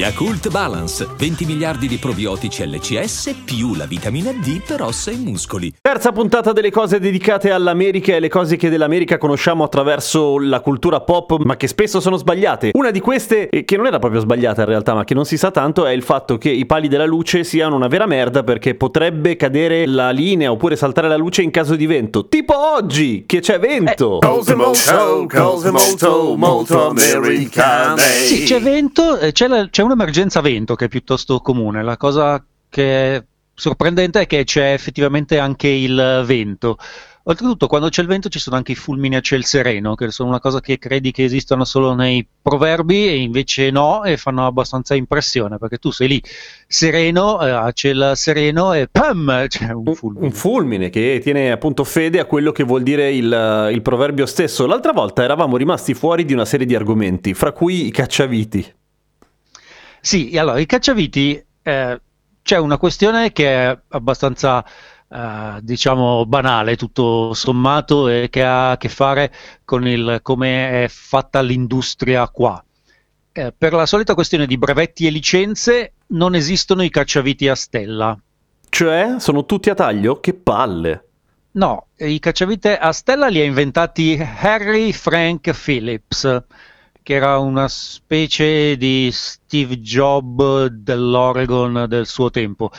Yakult Balance, 20 miliardi di probiotici LCS più la vitamina D per ossa e muscoli. Terza puntata delle cose dedicate all'America e le cose che dell'America conosciamo attraverso la cultura pop, ma che spesso sono sbagliate. Una di queste, che non era proprio sbagliata in realtà, ma che non si sa tanto, è il fatto che i pali della luce siano una vera merda perché potrebbe cadere la linea oppure saltare la luce in caso di vento. Tipo oggi, che c'è vento. Eh, cose molto, cose molto, molto americane. Sì, c'è vento, eh, c'è, la, c'è un'emergenza vento che è piuttosto comune. La cosa che è sorprendente è che c'è effettivamente anche il vento. Oltretutto, quando c'è il vento ci sono anche i fulmini a ciel sereno, che sono una cosa che credi che esistano solo nei proverbi e invece no, e fanno abbastanza impressione, perché tu sei lì sereno, eh, a ciel sereno e pam, c'è un fulmine. Un fulmine che tiene appunto fede a quello che vuol dire il, il proverbio stesso. L'altra volta eravamo rimasti fuori di una serie di argomenti, fra cui i cacciaviti. Sì, allora, i cacciaviti, eh, c'è una questione che è abbastanza, eh, diciamo, banale, tutto sommato, e che ha a che fare con il come è fatta l'industria qua. Eh, per la solita questione di brevetti e licenze, non esistono i cacciaviti a stella. Cioè, sono tutti a taglio? Che palle. No, i cacciavite a stella li ha inventati Harry Frank Phillips, che era una specie di Steve Jobs dell'Oregon del suo tempo.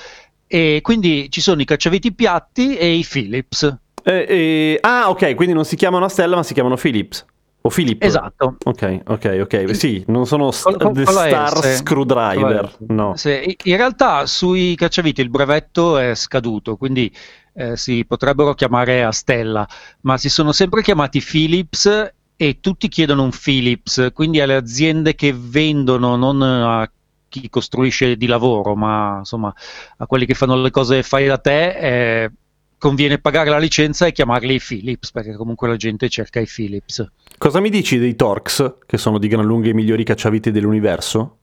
E quindi ci sono i cacciaviti piatti e i Philips. Eh, eh, ah, ok, quindi non si chiamano a stella, ma si chiamano Philips. O Philip. Esatto. Ok, ok, ok. Sì, non sono st- Con- con Star S. Screwdriver. No. Sì, in realtà sui cacciaviti il brevetto è scaduto, quindi eh, si potrebbero chiamare a stella, ma si sono sempre chiamati Philips e tutti chiedono un Philips, quindi alle aziende che vendono, non a chi costruisce di lavoro, ma insomma a quelli che fanno le cose fai da te, eh, conviene pagare la licenza e chiamarli Philips, perché comunque la gente cerca i Philips. Cosa mi dici dei Torx, che sono di gran lunga i migliori cacciaviti dell'universo?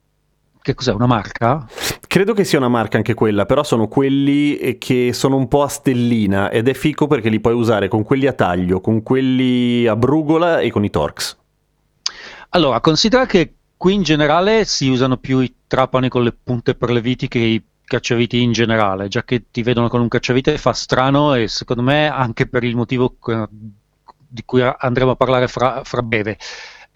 Che cos'è, una marca? Credo che sia una marca anche quella, però sono quelli eh, che sono un po' a stellina ed è fico perché li puoi usare con quelli a taglio, con quelli a brugola e con i Torx. Allora, considera che qui in generale si usano più i trapani con le punte per le viti che i cacciaviti in generale, già che ti vedono con un cacciavite fa strano e secondo me anche per il motivo eh, di cui andremo a parlare fra, fra breve.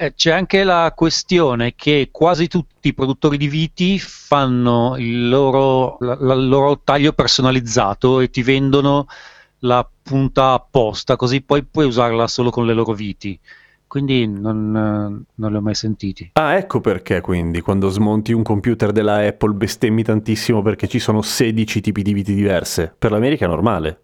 Eh, c'è anche la questione che quasi tutti i produttori di viti fanno il loro, la- la- loro taglio personalizzato e ti vendono la punta apposta, così poi puoi usarla solo con le loro viti. Quindi non, eh, non li ho mai sentiti. Ah, ecco perché quindi quando smonti un computer della Apple bestemmi tantissimo perché ci sono 16 tipi di viti diverse. Per l'America è normale.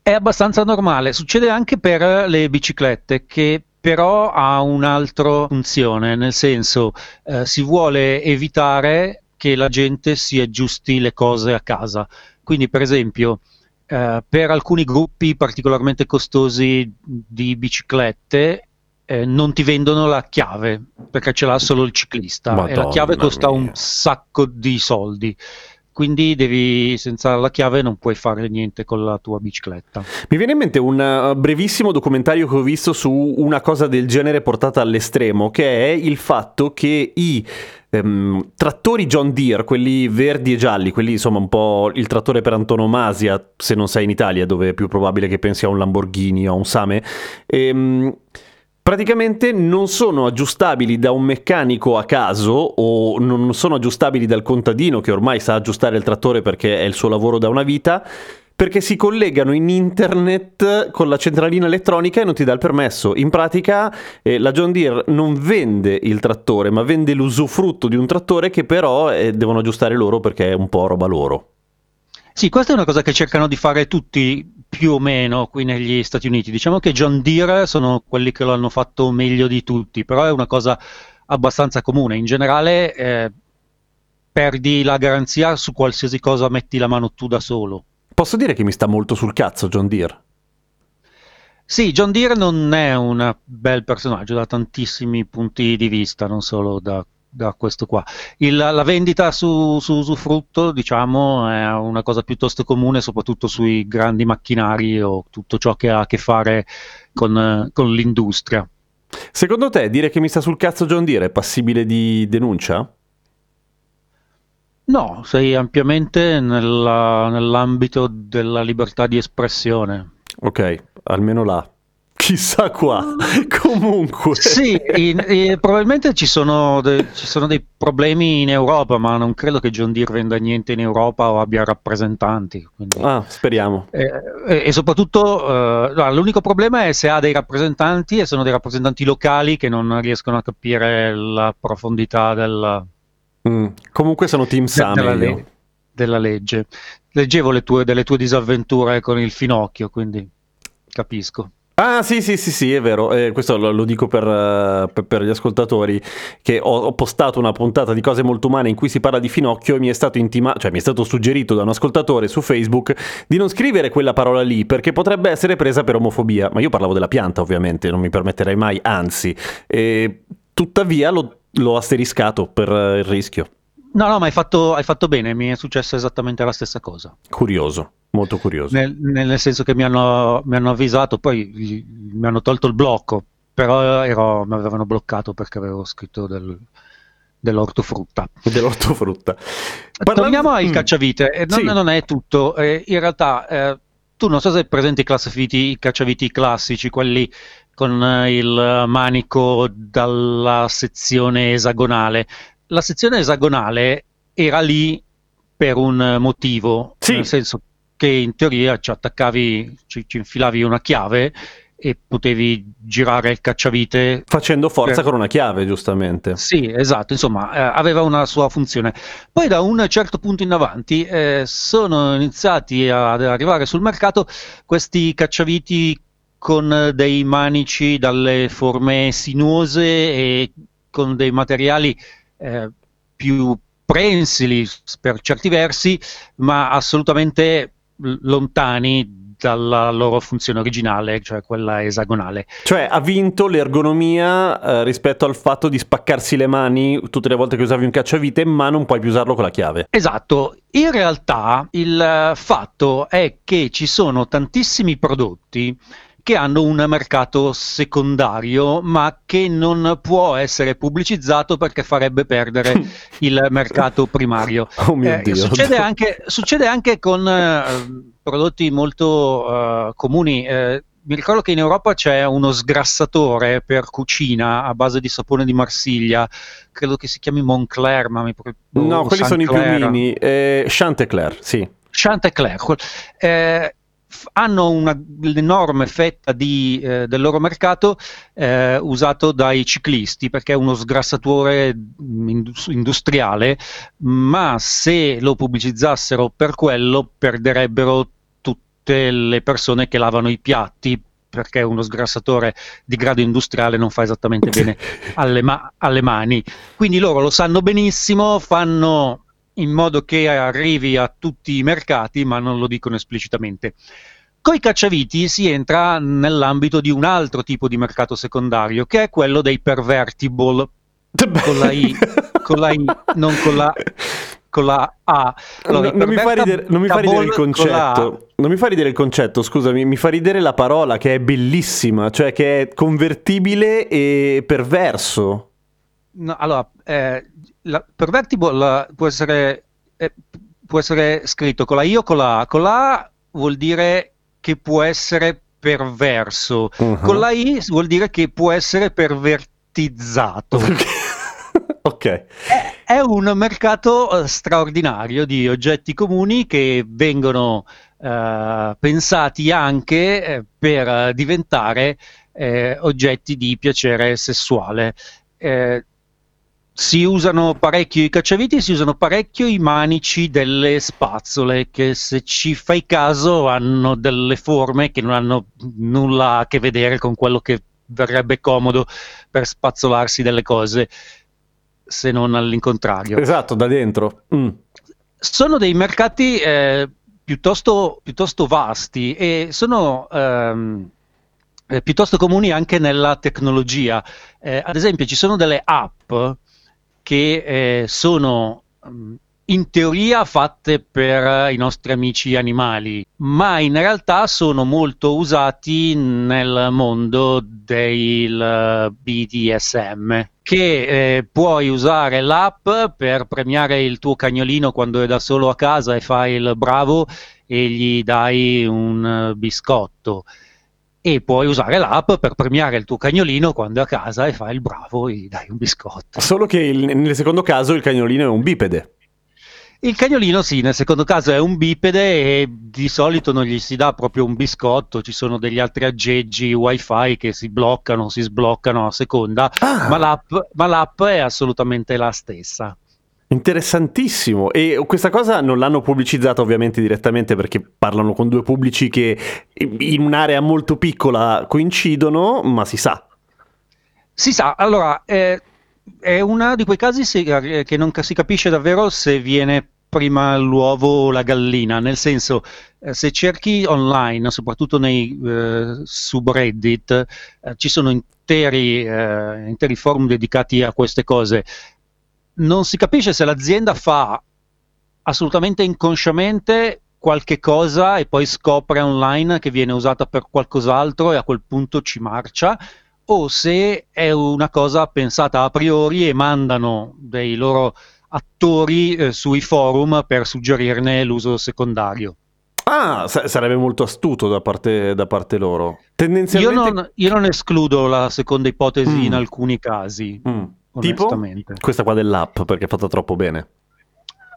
È abbastanza normale, succede anche per le biciclette che però ha un'altra funzione, nel senso eh, si vuole evitare che la gente si aggiusti le cose a casa. Quindi per esempio eh, per alcuni gruppi particolarmente costosi di biciclette eh, non ti vendono la chiave perché ce l'ha solo il ciclista e la Madonna chiave costa un mia. sacco di soldi. Quindi devi, senza la chiave non puoi fare niente con la tua bicicletta. Mi viene in mente un uh, brevissimo documentario che ho visto su una cosa del genere portata all'estremo, che è il fatto che i ehm, trattori John Deere, quelli verdi e gialli, quelli insomma un po' il trattore per antonomasia, se non sei in Italia, dove è più probabile che pensi a un Lamborghini o a un Same, ehm, praticamente non sono aggiustabili da un meccanico a caso o non sono aggiustabili dal contadino che ormai sa aggiustare il trattore perché è il suo lavoro da una vita, perché si collegano in internet con la centralina elettronica e non ti dà il permesso. In pratica eh, la John Deere non vende il trattore, ma vende l'usufrutto di un trattore che però eh, devono aggiustare loro perché è un po' roba loro. Sì, questa è una cosa che cercano di fare tutti più o meno qui negli Stati Uniti. Diciamo che John Deere sono quelli che lo hanno fatto meglio di tutti, però è una cosa abbastanza comune. In generale eh, perdi la garanzia su qualsiasi cosa metti la mano tu da solo. Posso dire che mi sta molto sul cazzo John Deere? Sì, John Deere non è un bel personaggio da tantissimi punti di vista, non solo da, da questo qua. Il- la vendita su, su usufrutto, diciamo, è una cosa piuttosto comune, soprattutto sui grandi macchinari o tutto ciò che ha a che fare con, con l'industria. Secondo te dire che mi sta sul cazzo John Deere è passibile di denuncia? No, sei ampiamente nella- nell'ambito della libertà di espressione. Ok, almeno là. Chissà qua. Comunque. Sì, in- eh, probabilmente ci sono, de- ci sono dei problemi in Europa, ma non credo che John Deere venda niente in Europa o abbia rappresentanti. quindi- Ah, speriamo. Eh, e, e soprattutto eh, l'unico problema è se ha dei rappresentanti e sono dei rappresentanti locali che non riescono a capire la profondità del- Mm. Comunque sono Team Sam. della, le- della legge. Leggevo le tue, delle tue disavventure con il finocchio, quindi capisco. Ah sì sì sì sì è vero, Eh, questo lo, lo dico per, eh, per- per gli ascoltatori che ho, ho postato una puntata di cose molto umane in cui si parla di Finocchio e mi è stato intimato, cioè mi è stato suggerito da un ascoltatore su Facebook di non scrivere quella parola lì perché potrebbe essere presa per omofobia, ma io parlavo della pianta ovviamente, non mi permetterei mai, anzi, E tuttavia l'ho, l'ho asteriscato per eh, il rischio, No, no, ma hai fatto, hai fatto bene, mi è successa esattamente la stessa cosa. curioso, molto curioso. Nel, nel senso che mi hanno, mi hanno avvisato, poi gli- mi hanno tolto il blocco, però ero- mi avevano bloccato perché avevo scritto del- dell'ortofrutta. Dell'ortofrutta. Torniamo ai Mm. cacciavite, e non, Sì. non è tutto, eh, in realtà eh, tu non so se hai presente i, classifiti- i cacciaviti classici, quelli con eh, il manico dalla sezione esagonale. La sezione esagonale era lì per un motivo, Sì. nel senso che in teoria ci attaccavi, ci, ci infilavi una chiave e potevi girare il cacciavite Facendo forza Per- con una chiave, giustamente. sì, esatto, insomma, eh, aveva una sua funzione. Poi da un certo punto in avanti eh, sono iniziati ad arrivare sul mercato questi cacciaviti con dei manici dalle forme sinuose e con dei materiali eh, più prensili per certi versi, ma assolutamente lontani dalla loro funzione originale, cioè quella esagonale. Cioè ha vinto l'ergonomia eh, rispetto al fatto di spaccarsi le mani tutte le volte che usavi un cacciavite, ma non puoi più usarlo con la chiave. Esatto, in realtà il eh, fatto è che ci sono tantissimi prodotti che hanno un mercato secondario, ma che non può essere pubblicizzato perché farebbe perdere il mercato primario. Oh mio Eh, Dio. succede, anche, succede anche con eh, prodotti molto eh, comuni. eh, mi ricordo che in Europa c'è uno sgrassatore per cucina a base di sapone di Marsiglia, credo che si chiami Moncler, ma mi pre- No, o quelli sono i Saint-Clair. piumini. Eh, Chantecler, sì. Chantecler, eh, f- hanno un'enorme fetta di, eh, del loro mercato eh, usato dai ciclisti perché è uno sgrassatore mm, indus- industriale, ma se lo pubblicizzassero per quello perderebbero tutte le persone che lavano i piatti perché uno sgrassatore di grado industriale non fa esattamente bene alle, ma- alle mani. Quindi loro lo sanno benissimo, fanno in modo che arrivi a tutti i mercati, ma non lo dicono esplicitamente. Con i cacciaviti si entra nell'ambito di un altro tipo di mercato secondario, che è quello dei pervertible, con la I, con la I, non con la, con la A. Allora, No, non, mi fa ridere, non mi fa ridere il concetto. Non mi fa ridere il concetto, scusami, mi fa ridere la parola che è bellissima, cioè che è convertibile e perverso. No, allora, eh, la, pervertible la- può essere, eh, può essere scritto con la I o con la A. Con la A vuol dire che può essere perverso, Mhm. con la I vuol dire che può essere pervertizzato. ok. È, è un mercato eh, straordinario di oggetti comuni che vengono eh, pensati anche eh, per diventare eh, oggetti di piacere sessuale. Eh, si usano parecchio i cacciaviti, si usano parecchio i manici delle spazzole, che se ci fai caso hanno delle forme che non hanno nulla a che vedere con quello che verrebbe comodo per spazzolarsi delle cose, se non all'incontrario. Esatto, da dentro. Mm. Sono dei mercati eh, piuttosto, piuttosto vasti e sono, ehm, eh, piuttosto comuni anche nella tecnologia. Eh, ad esempio, ci sono delle app che eh, sono mm, in teoria fatte per i nostri amici animali, ma in realtà sono molto usati nel mondo del BDSM che eh, puoi usare l'app per premiare il tuo cagnolino quando è da solo a casa e fai il bravo e gli dai un biscotto e puoi usare l'app per premiare il tuo cagnolino quando è a casa e fai il bravo e gli dai un biscotto. Solo che il, nel secondo caso il cagnolino è un bipede. Il cagnolino sì, nel secondo caso è un bipede e di solito non gli si dà proprio un biscotto, ci sono degli altri aggeggi wifi che si bloccano, si sbloccano a seconda, ah. ma, l'app, ma l'app è assolutamente la stessa. Interessantissimo. E questa cosa non l'hanno pubblicizzata ovviamente direttamente perché parlano con due pubblici che in un'area molto piccola coincidono, ma si sa. Si sa, allora, eh, è uno di quei casi se, eh, che non si capisce davvero se viene prima l'uovo o la gallina, nel senso eh, se cerchi online, soprattutto nei eh, subreddit, eh, ci sono interi, eh, interi forum dedicati a queste cose. Non si capisce se l'azienda fa assolutamente inconsciamente qualche cosa e poi scopre online che viene usata per qualcos'altro e a quel punto ci marcia o se è una cosa pensata a priori e mandano dei loro attori eh, sui forum per suggerirne l'uso secondario. Ah, sa- sarebbe molto astuto da parte, da parte loro. Tendenzialmente... Io non, io non, escludo la seconda ipotesi mm. in alcuni casi. Mm. Tipo? Questa qua dell'app perché è fatta troppo bene.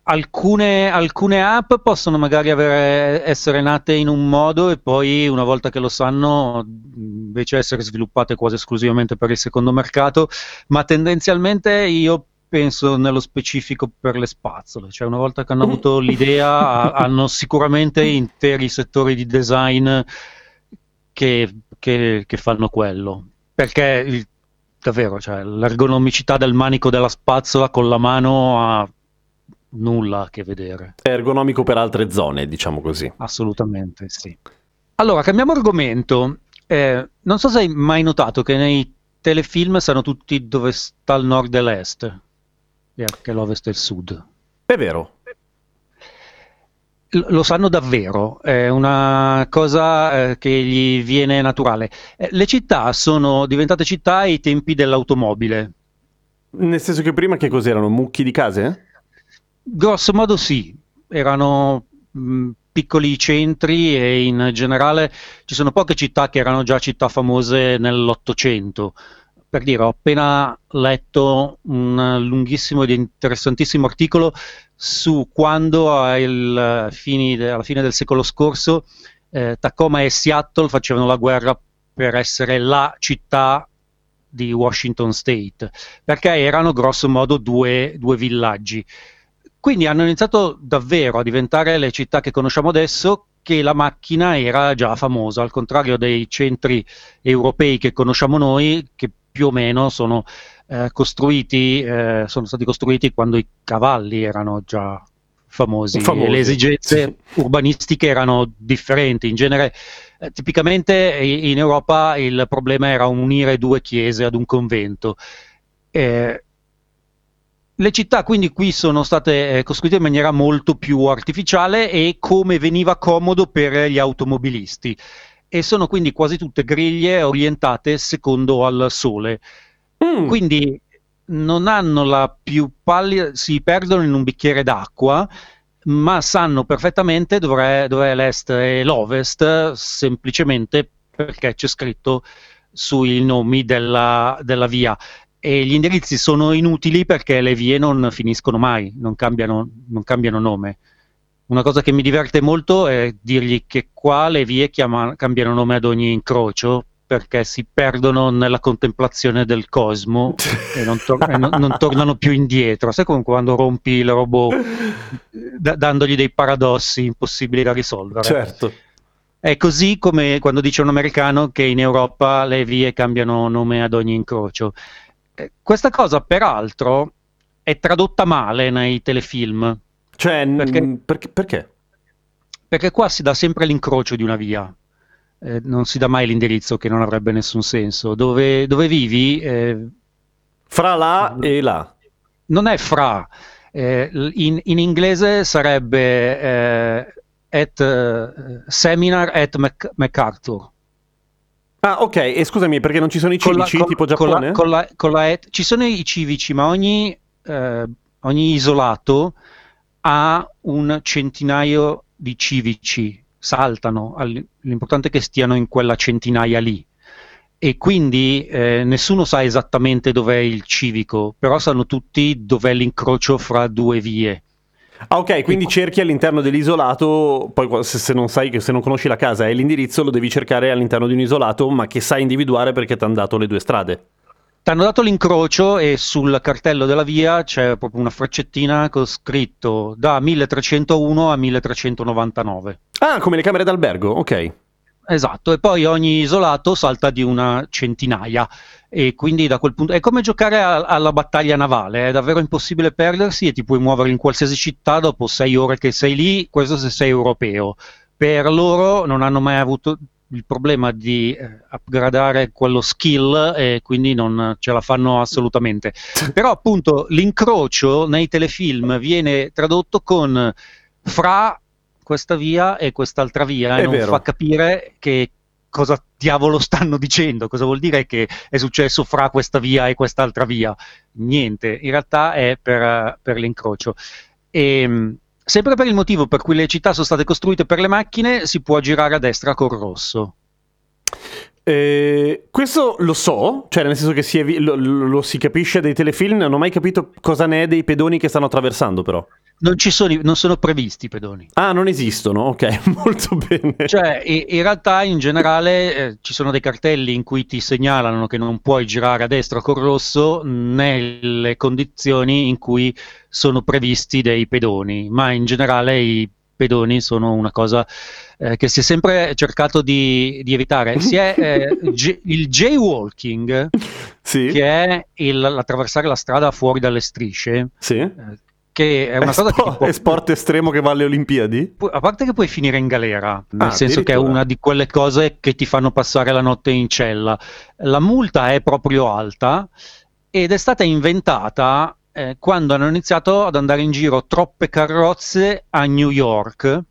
Alcune, alcune, app possono magari avere, essere nate in un modo e poi una volta che lo sanno invece essere sviluppate quasi esclusivamente per il secondo mercato, ma tendenzialmente io penso nello specifico per le spazzole, cioè una volta che hanno avuto l'idea hanno sicuramente interi settori di design che, che, che fanno quello, perché il, davvero cioè, l'ergonomicità del manico della spazzola con la mano ha nulla a che vedere. È ergonomico per altre zone, diciamo così. Assolutamente, sì. Allora, cambiamo argomento. Eh, non so se hai mai notato che nei telefilm sanno tutti dove sta il nord e l'est e anche l'ovest e il sud. È vero. Lo sanno davvero, è una cosa eh, che gli viene naturale. Eh, le città sono diventate città ai tempi dell'automobile. Nel senso che prima che cos'erano? Mucchi di case? Grosso modo sì, erano mh, piccoli centri e in generale ci sono poche città che erano già città famose nell'Ottocento per dire, ho appena letto un lunghissimo ed interessantissimo articolo su quando alla fine del secolo scorso eh, Tacoma e Seattle facevano la guerra per essere la città di Washington State, perché erano grosso modo due, due villaggi. Quindi hanno iniziato davvero a diventare le città che conosciamo adesso, che la macchina era già famosa, al contrario dei centri europei che conosciamo noi, che più o meno sono, eh, costruiti, eh, sono stati costruiti quando i cavalli erano già famosi, famosi. le esigenze urbanistiche erano differenti. In genere, eh, tipicamente in Europa il problema era unire due chiese ad un convento. Eh, le città quindi qui sono state eh, costruite in maniera molto più artificiale e come veniva comodo per gli automobilisti e sono quindi quasi tutte griglie orientate secondo al sole. Mm. Quindi non hanno la più pallida, si perdono in un bicchiere d'acqua, ma sanno perfettamente dove è, dove è l'est e l'ovest, semplicemente perché c'è scritto sui nomi della, della via. E gli indirizzi sono inutili perché le vie non finiscono mai, non cambiano, non cambiano nome. Una cosa che mi diverte molto è dirgli che qua le vie chiama, cambiano nome ad ogni incrocio perché si perdono nella contemplazione del cosmo e, non, tor- e non, non, tornano più indietro. Sai come quando rompi il robot d- dandogli dei paradossi impossibili da risolvere? Certo. È così come quando dice un americano che in Europa le vie cambiano nome ad ogni incrocio. Eh, questa cosa, peraltro, è tradotta male nei telefilm cioè, perché? perché? perché? Perché qua si dà sempre l'incrocio di una via. eh, non si dà mai l'indirizzo che non avrebbe nessun senso. Dove, dove vivi eh, Fra là e là. non è fra, eh, in, in inglese sarebbe eh, at eh, seminar at Mac- MacArthur. Ah, ok, e scusami, perché non ci sono i Con la- civici con- tipo con la- Giappone? con la- con la et- ci sono i civici, ma ogni, eh, ogni isolato ha un centinaio di civici, saltano, l'importante è che stiano in quella centinaia lì. E quindi eh, nessuno sa esattamente dov'è il civico, però sanno tutti dov'è l'incrocio fra due vie. Ah, ok, quindi cerchi all'interno dell'isolato, poi se, non sai, se non conosci la casa e l'indirizzo, lo devi cercare all'interno di un isolato, ma che sai individuare perché ti hanno dato le due strade. Hanno dato l'incrocio e sul cartello della via c'è proprio una freccettina con scritto da 1301 a 1399. Ah, come le camere d'albergo, ok. Esatto, e poi ogni isolato salta di una centinaia e quindi da quel punto è come giocare a- alla battaglia navale, è davvero impossibile perdersi e ti puoi muovere in qualsiasi città dopo sei ore che sei lì, questo se sei europeo. Per loro non hanno mai avuto il problema di eh, upgradare quello skill e quindi non ce la fanno assolutamente. Però appunto l'incrocio nei telefilm viene tradotto con fra questa via e quest'altra via È e non vero. fa capire che cosa diavolo stanno dicendo, cosa vuol dire che è successo fra questa via e quest'altra via. Niente, in realtà è per, per l'incrocio. E, mh, sempre per il motivo per cui le città sono state costruite per le macchine, si può girare a destra col rosso. Eh, questo lo so, cioè nel senso che si, lo- lo si capisce dai telefilm, non ho mai capito cosa ne è dei pedoni che stanno attraversando però. Non, ci sono, non sono previsti i pedoni. Ah, non esistono, ok, molto bene. Cioè, in realtà in generale eh, ci sono dei cartelli in cui ti segnalano che non puoi girare a destra col rosso nelle condizioni in cui sono previsti dei pedoni, ma in generale i pedoni sono una cosa eh, che si è sempre cercato di, di evitare. Si è, eh, ge- il jaywalking, sì, che è il- l'attraversare la strada fuori dalle strisce, sì. eh, che è una È, cosa che spo- ti può- è sport estremo che va alle Olimpiadi? a parte che puoi finire in galera, nel Ah, senso che è una di quelle cose che ti fanno passare la notte in cella. La multa è proprio alta ed è stata inventata eh, quando hanno iniziato ad andare in giro troppe carrozze a New York.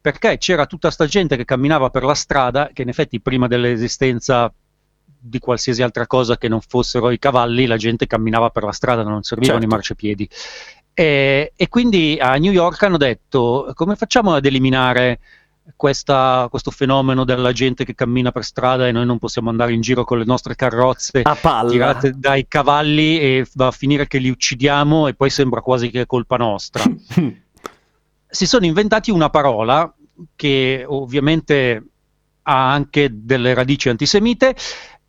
Perché c'era tutta sta gente che camminava per la strada, che in effetti prima dell'esistenza di qualsiasi altra cosa che non fossero i cavalli, la gente camminava per la strada, non servivano Certo. i marciapiedi. E, e quindi a New York hanno detto come facciamo ad eliminare questa- questo fenomeno della gente che cammina per strada e noi non possiamo andare in giro con le nostre carrozze tirate dai cavalli e va a finire che li uccidiamo e poi sembra quasi che è colpa nostra. si sono inventati una parola che ovviamente ha anche delle radici antisemite,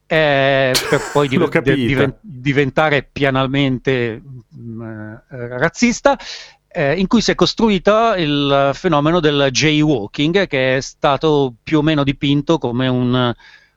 eh, per poi div- diven- diventare pianalmente mm, eh, razzista, eh, in cui si è costruito il fenomeno del jaywalking, che è stato più o meno dipinto come un,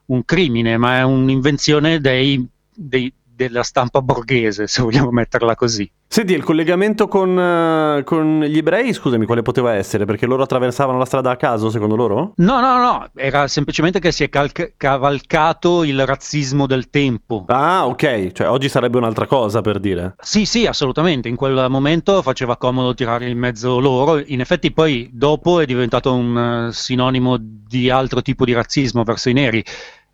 un crimine, ma è un'invenzione dei- dei- della stampa borghese, se vogliamo metterla così. Senti, il collegamento con, eh, con gli ebrei, scusami, quale poteva essere? Perché loro attraversavano la strada a caso, secondo loro? No, no, no, era semplicemente che si è calc- cavalcato il razzismo del tempo. Ah, ok, cioè oggi sarebbe un'altra cosa per dire. Sì, sì, assolutamente. In quel momento faceva comodo tirare in mezzo loro. In effetti, poi dopo è diventato un eh, sinonimo di altro tipo di razzismo verso i neri.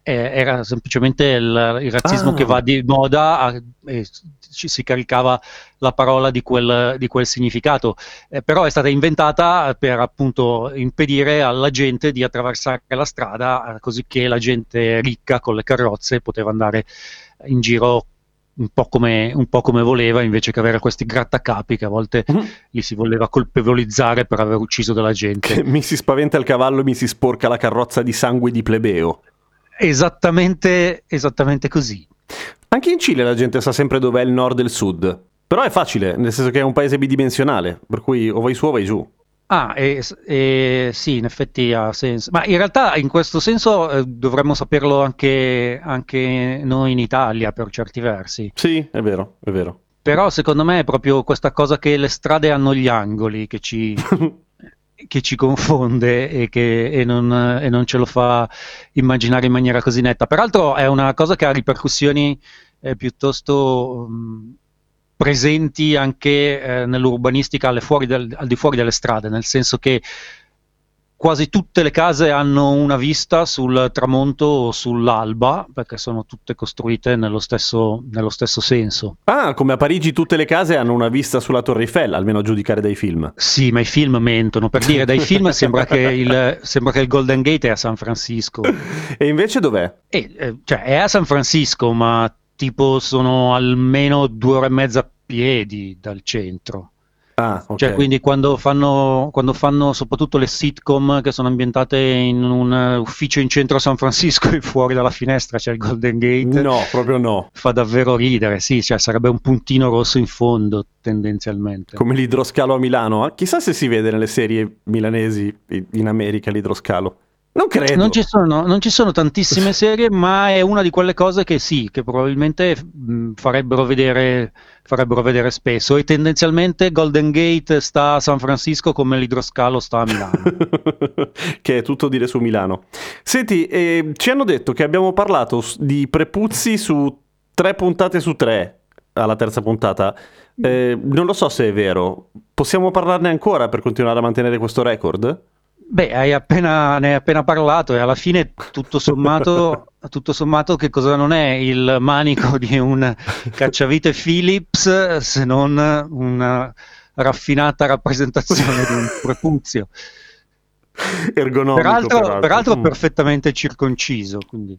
Era semplicemente il, il razzismo Ah. che va di moda a- e ci si caricava la parola di quel, di quel significato. Eh, però è stata inventata per appunto impedire alla gente di attraversare la strada, eh, così che la gente ricca con le carrozze poteva andare in giro un po' come, un po' come voleva, invece che avere questi grattacapi che a volte li si voleva colpevolizzare per aver ucciso della gente. Che mi si spaventa il cavallo mi si sporca la carrozza di sangue di plebeo. Esattamente, esattamente così. Anche in Cile la gente sa sempre dov'è il nord e il sud. Però è facile, nel senso che è un paese bidimensionale, per cui o vai su o vai giù. Ah, e, e sì, in effetti ha senso. Ma in realtà in questo senso eh, dovremmo saperlo anche, anche noi in Italia per certi versi. Sì, è vero, è vero. Però secondo me è proprio questa cosa che le strade hanno gli angoli che ci, che ci confonde e che e non, e non ce lo fa immaginare in maniera così netta. Peraltro è una cosa che ha ripercussioni eh, piuttosto mh, presenti anche eh, nell'urbanistica del, al di fuori delle strade, nel senso che quasi tutte le case hanno una vista sul tramonto o sull'alba, perché sono tutte costruite nello stesso, nello stesso, senso. Ah, come a Parigi tutte le case hanno una vista sulla Torre Eiffel, almeno a giudicare dai film. Sì, ma i film mentono. Per dire, dai film sembra che, il, sembra che il Golden Gate è a San Francisco. E invece dov'è? E, eh, cioè, è a San Francisco, ma tipo sono almeno due ore e mezza a piedi dal centro. Ah, okay. Cioè, quindi quando fanno, quando fanno, soprattutto le sitcom che sono ambientate in un ufficio in centro a San Francisco e fuori dalla finestra c'è il Golden Gate. No, proprio no. Fa davvero ridere, sì, cioè sarebbe un puntino rosso in fondo tendenzialmente. Come l'idroscalo a Milano. Chissà se si vede nelle serie milanesi in America l'idroscalo. Non credo. Non ci, sono, non ci, sono, tantissime serie, ma è una di quelle cose che sì, che probabilmente mh, farebbero, vedere, farebbero vedere spesso. E tendenzialmente Golden Gate sta a San Francisco come l'idroscalo sta a Milano. che è tutto dire su Milano. Senti, eh, ci hanno detto che abbiamo parlato di prepuzzi su tre puntate su tre alla terza puntata. Eh, non lo so se è vero. Possiamo parlarne ancora per continuare a mantenere questo record? Beh, hai appena, ne hai appena parlato e alla fine tutto sommato, tutto sommato che cosa non è il manico di un cacciavite Philips se non una raffinata rappresentazione di un prepuzio. Ergonomico, peraltro, peraltro, peraltro perfettamente circonciso. Quindi.